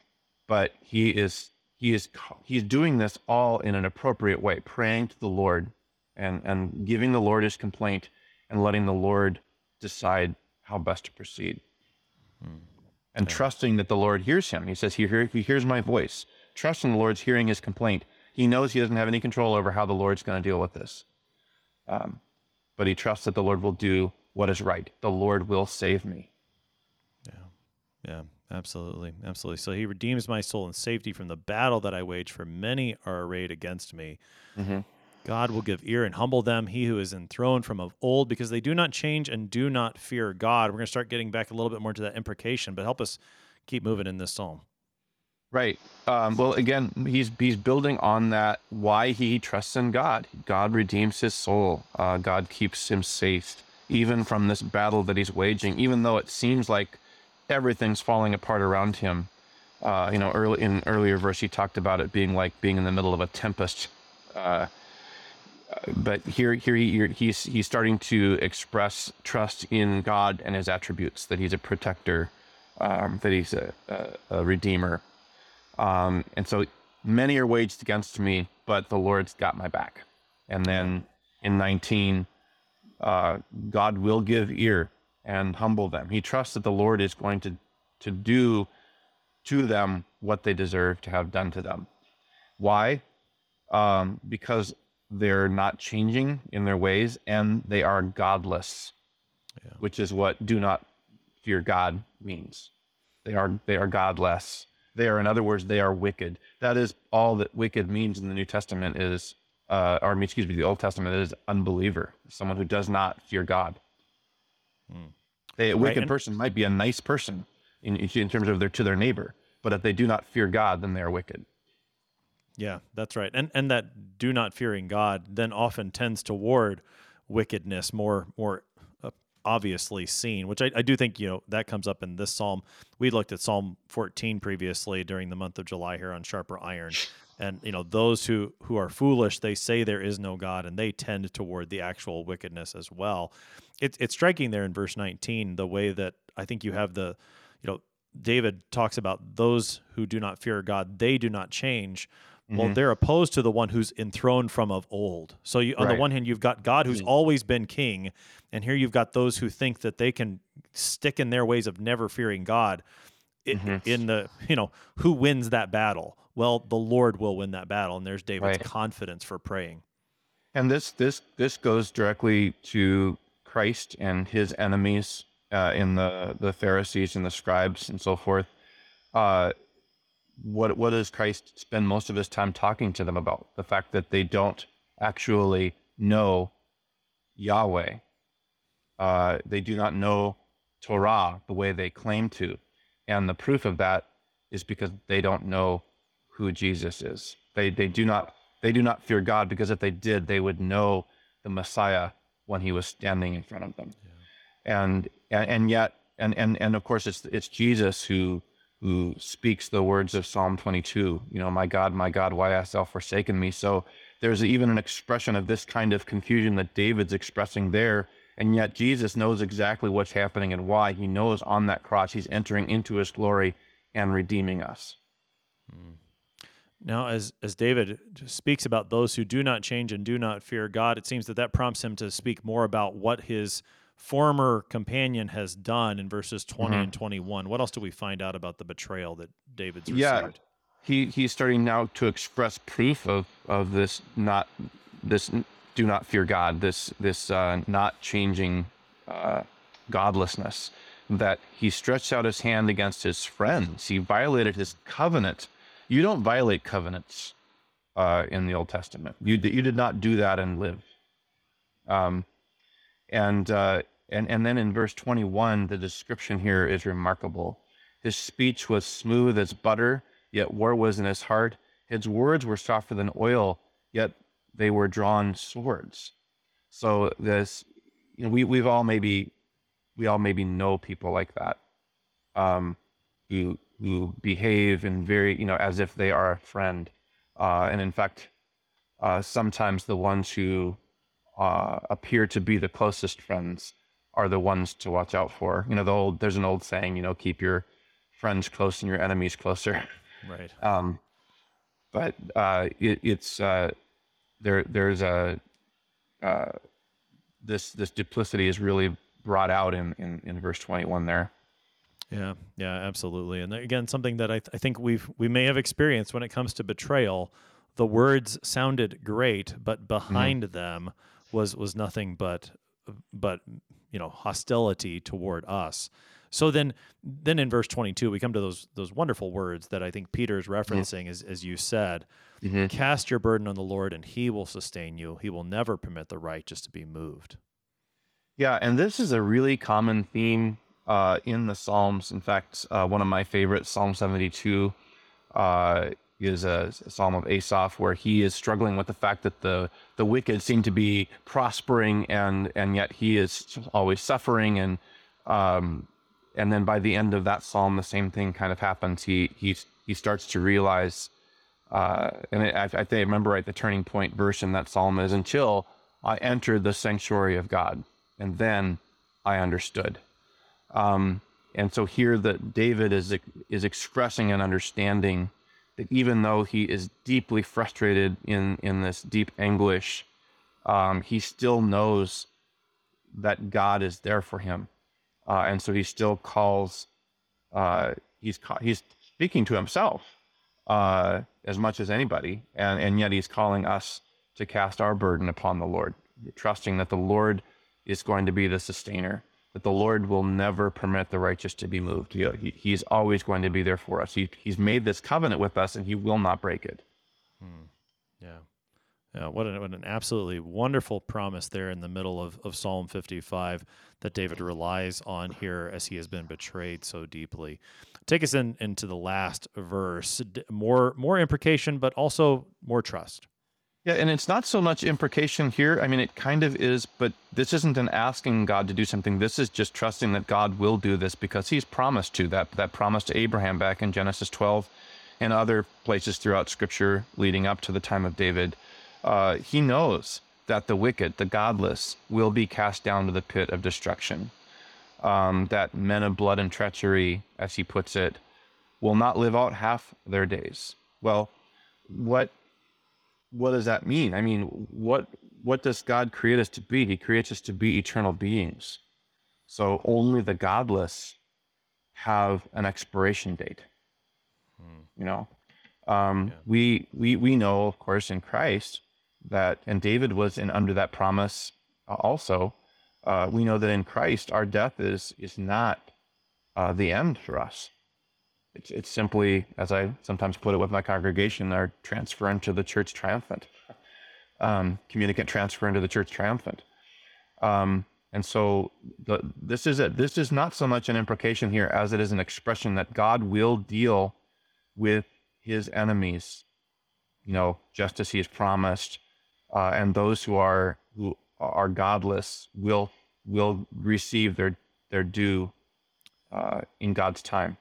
but he is he is he's doing this all in an appropriate way, praying to the Lord and, and giving the Lord his complaint and letting the Lord decide how best to proceed. Hmm. And yeah. trusting that the Lord hears him. He says, he, hear, he hears my voice. Trusting the Lord's hearing his complaint. He knows he doesn't have any control over how the Lord's going to deal with this. Um, but he trusts that the Lord will do what is right. The Lord will save me. Yeah. Yeah. Absolutely. Absolutely. So he redeems my soul in safety from the battle that I wage, for many are arrayed against me. Mm-hmm. God will give ear and humble them, he who is enthroned from of old, because they do not change and do not fear God. We're going to start getting back a little bit more to that imprecation, but help us keep moving in this psalm. Right. Um, well, again, he's he's building on that. Why he trusts in God. God redeems his soul. Uh, God keeps him safe, even from this battle that he's waging. Even though it seems like everything's falling apart around him. Uh, you know, early in earlier verse, he talked about it being like being in the middle of a tempest. Uh, but here here he, he's he's starting to express trust in God and His attributes that He's a protector, um, that He's a, a, a redeemer, um, and so many are waged against me, but the Lord's got my back. And then in 19, uh, God will give ear and humble them. He trusts that the Lord is going to to do to them what they deserve to have done to them. Why? Um, because they're not changing in their ways and they are godless yeah. which is what do not fear god means they are they are godless they are in other words they are wicked that is all that wicked means in the new testament is uh, or excuse me the old testament is unbeliever someone who does not fear god hmm. a wicked person might be a nice person in, in terms of their to their neighbor. But if they do not fear God, then they are wicked. Yeah, that's right. And and that do not fearing God then often tends toward wickedness more more uh, obviously seen, which I, I do think you know that comes up in this psalm. We looked at Psalm 14 previously during the month of July here on Sharper Iron, and you know those who who are foolish they say there is no God, and they tend toward the actual wickedness as well. It's it's striking there in verse 19 the way that I think you have the you know David talks about those who do not fear God, they do not change well, mm-hmm. they're opposed to the one who's enthroned from of old. So, you, on right. the one hand, you've got God who's mm-hmm. always been king, and here you've got those who think that they can stick in their ways of never fearing God. It, mm-hmm. In the, you know, who wins that battle? Well, the Lord will win that battle, and there's David's right. confidence for praying. And this this this goes directly to Christ and his enemies uh, in the the Pharisees and the scribes and so forth. Uh, what what does Christ spend most of his time talking to them about? The fact that they don't actually know Yahweh. Uh, they do not know Torah the way they claim to, and the proof of that is because they don't know who Jesus is. They they do not they do not fear God because if they did, they would know the Messiah when he was standing in front of them. Yeah. And, and and yet and and and of course it's it's Jesus who who speaks the words of Psalm 22. You know, my God, my God, why hast thou forsaken me? So there's even an expression of this kind of confusion that David's expressing there. And yet Jesus knows exactly what's happening and why. He knows on that cross he's entering into his glory and redeeming us. Hmm. Now, as as David speaks about those who do not change and do not fear God, it seems that that prompts him to speak more about what his former companion has done in verses 20 mm-hmm. and 21. What else do we find out about the betrayal that David's received? Yeah, he, he's starting now to express proof of, of this not this do not fear God, this this uh, not changing uh, godlessness. That he stretched out his hand against his friends. He violated his covenant. You don't violate covenants uh, in the Old Testament. You you did not do that and live. Um, and uh, and, and then in verse 21, the description here is remarkable. His speech was smooth as butter, yet war was in his heart. His words were softer than oil, yet they were drawn swords. So this, you know, we we've all maybe we all maybe know people like that, um, who who behave in very you know as if they are a friend, uh, and in fact, uh, sometimes the ones who uh, appear to be the closest friends are the ones to watch out for. You know, the old there's an old saying, you know, keep your friends close and your enemies closer. Right. [LAUGHS] Um, but uh, it, it's uh, there. There's a uh, this this duplicity is really brought out in, in, in verse 21 there. Yeah, yeah, absolutely. And again, something that I, th- I think we've we may have experienced when it comes to betrayal. The words sounded great, but mm-hmm. behind mm-hmm. them was was nothing but but you know hostility toward us so then then in verse 22 we come to those those wonderful words that i think peter is referencing mm-hmm. as, as you said mm-hmm. cast your burden on the lord and he will sustain you he will never permit the righteous to be moved yeah and this is a really common theme uh, in the psalms. In fact uh, one of my favorites psalm 72 uh, is a, a psalm of Asaph where he is struggling with the fact that the the wicked seem to be prospering and and yet he is always suffering. And um and then by the end of that psalm the same thing kind of happens. He he he starts to realize uh, and I, I think I remember right the turning point verse in that psalm is until I entered the sanctuary of God and then I understood um, and so here that David is is expressing an understanding that even though he is deeply frustrated in in this deep anguish, um, he still knows that God is there for him, uh, and so he still calls. Uh, he's he's speaking to himself uh, as much as anybody, and and yet he's calling us to cast our burden upon the Lord, trusting that the Lord is going to be the sustainer that the Lord will never permit the righteous to be moved. He, he, he's always going to be there for us. He, he's made this covenant with us and he will not break it. Hmm. Yeah. Yeah, what, an, what an absolutely wonderful promise there in the middle of, of Psalm 55 that David relies on here as he has been betrayed so deeply. Take us in into the last verse. More more imprecation, but also more trust. Yeah, and it's not so much imprecation here. I mean, it kind of is, but this isn't an asking God to do something. This is just trusting that God will do this because He's promised to. That that promise to Abraham back in Genesis 12, and other places throughout Scripture leading up to the time of David. Uh, he knows that the wicked, the godless, will be cast down to the pit of destruction. Um, that men of blood and treachery, as he puts it, will not live out half their days. Well, what what does that mean? I mean, what what does God create us to be? He creates us to be eternal beings. So only the godless have an expiration date. Hmm. You know, um, yeah. we we we know, of course, in Christ that, and David was in under that promise uh, also. Uh, we know that in Christ, our death is is not uh, the end for us. It's, it's simply, as I sometimes put it with my congregation, our transfer into the church triumphant, um, communicant transfer into the church triumphant. Um, and so the, this is a, this is not so much an imprecation here as it is an expression that God will deal with his enemies, you know, just as he has promised, uh, and those who are who are godless will will receive their their due uh, in God's time.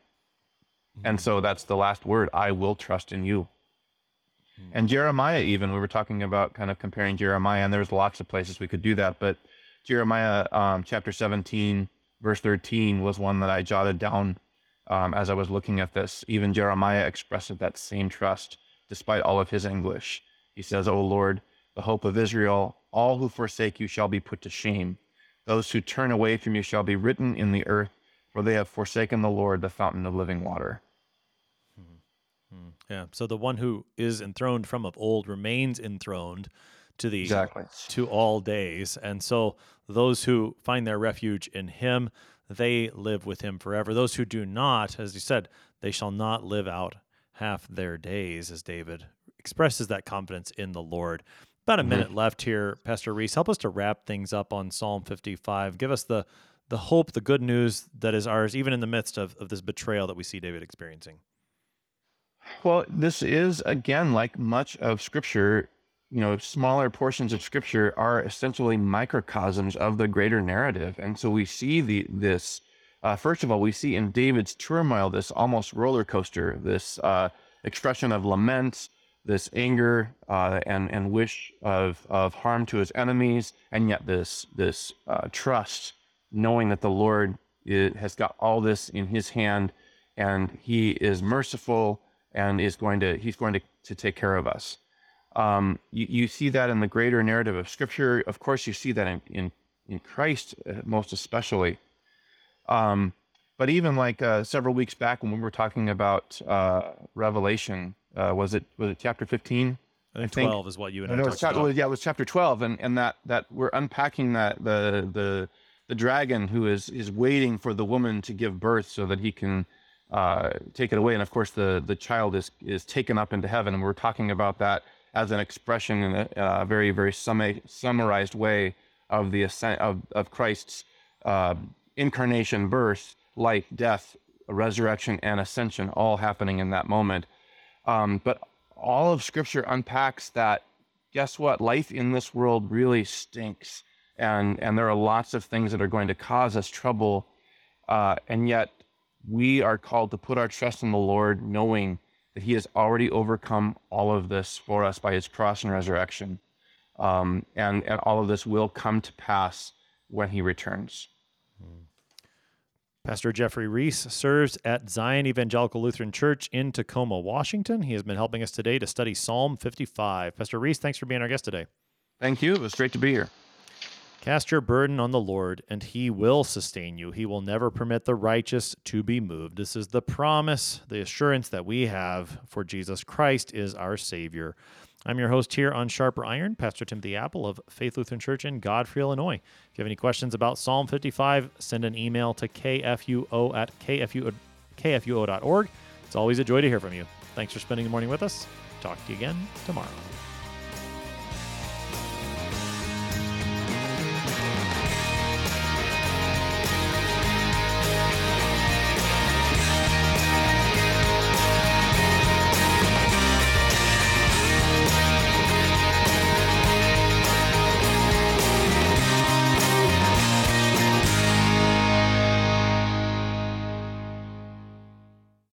And so that's the last word I will trust in you. And Jeremiah, even, we were talking about kind of comparing Jeremiah, and there's lots of places we could do that. But Jeremiah um, chapter 17, verse 13 was one that I jotted down um, as I was looking at this. Even Jeremiah expressed that same trust despite all of his English. He says, O Lord, the hope of Israel, all who forsake you shall be put to shame. Those who turn away from you shall be written in the earth for they have forsaken the Lord, the fountain of living water. Mm-hmm. Yeah. So the one who is enthroned from of old remains enthroned to the exactly to all days, and so those who find their refuge in Him, they live with Him forever. Those who do not, as you said, they shall not live out half their days, as David expresses that confidence in the Lord. About a mm-hmm. minute left here, Pastor Ries. Help us to wrap things up on Psalm 55. Give us the the hope, the good news that is ours, even in the midst of, of this betrayal that we see David experiencing? Well, this is, again, like much of Scripture, you know, smaller portions of Scripture are essentially microcosms of the greater narrative. And so we see the this, uh, first of all, we see in David's turmoil this almost roller coaster, this uh, expression of lament, this anger uh, and and wish of of harm to his enemies, and yet this this uh, trust knowing that the Lord has got all this in his hand and he is merciful and is going to he's going to, to take care of us. Um, you, you see that in the greater narrative of scripture. Of course you see that in, in, in christ uh, most especially. Um, but even like uh, several weeks back when we were talking about uh, revelation uh, was it was it chapter 15 I think, I think 12 is what you and I, know, talked chapter, about. Yeah, it was chapter 12, and, and that that we're unpacking that the the the dragon who is is waiting for the woman to give birth so that he can uh, take it away. And of course, the the child is is taken up into heaven. And we're talking about that as an expression in a, a very very summa- summarized way of the ascent of of Christ's uh, incarnation, birth, life, death, resurrection, and ascension, all happening in that moment. Um, but all of Scripture unpacks that. Guess what? Life in this world really stinks and and there are lots of things that are going to cause us trouble uh, and yet we are called to put our trust in the lord knowing that he has already overcome all of this for us by his cross and resurrection um, and and all of this will come to pass when he returns Pastor Jeffrey Ries serves at Zion Evangelical Lutheran Church in Tacoma, Washington. He has been helping us today to study Psalm 55. Pastor Ries, thanks for being our guest today. Thank you. It was great to be here. Cast your burden on the Lord, and he will sustain you. He will never permit the righteous to be moved. This is the promise, the assurance that we have for Jesus Christ is our Savior. I'm your host here on Sharper Iron, Pastor Timothy Appel of Faith Lutheran Church in Godfrey, Illinois. If you have any questions about Psalm 55, send an email to kfuo at kfu, kfuo.org. It's always a joy to hear from you. Thanks for spending the morning with us. Talk to you again tomorrow.